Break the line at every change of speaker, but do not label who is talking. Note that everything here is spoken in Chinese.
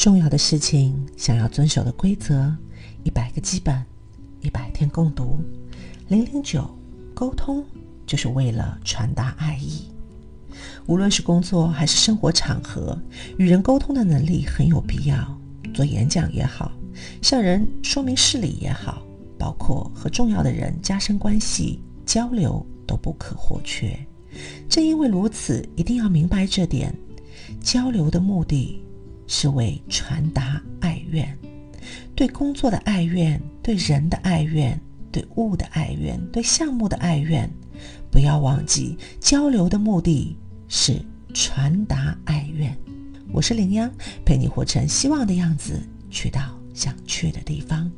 重要的事情，想要遵守的规则，一百个基本，一百天共读。零零九，沟通就是为了传达爱意。无论是工作还是生活场合，与人沟通的能力很有必要。做演讲也好，向人说明事理也好，包括和重要的人加深关系交流都不可或缺。正因为如此，一定要明白这点：交流的目的是为传达爱愿，对工作的爱愿，对人的爱愿，对物的爱愿，对项目的爱愿。不要忘记，交流的目的是传达爱愿。我是林央，陪你活成希望的样子，去到想去的地方。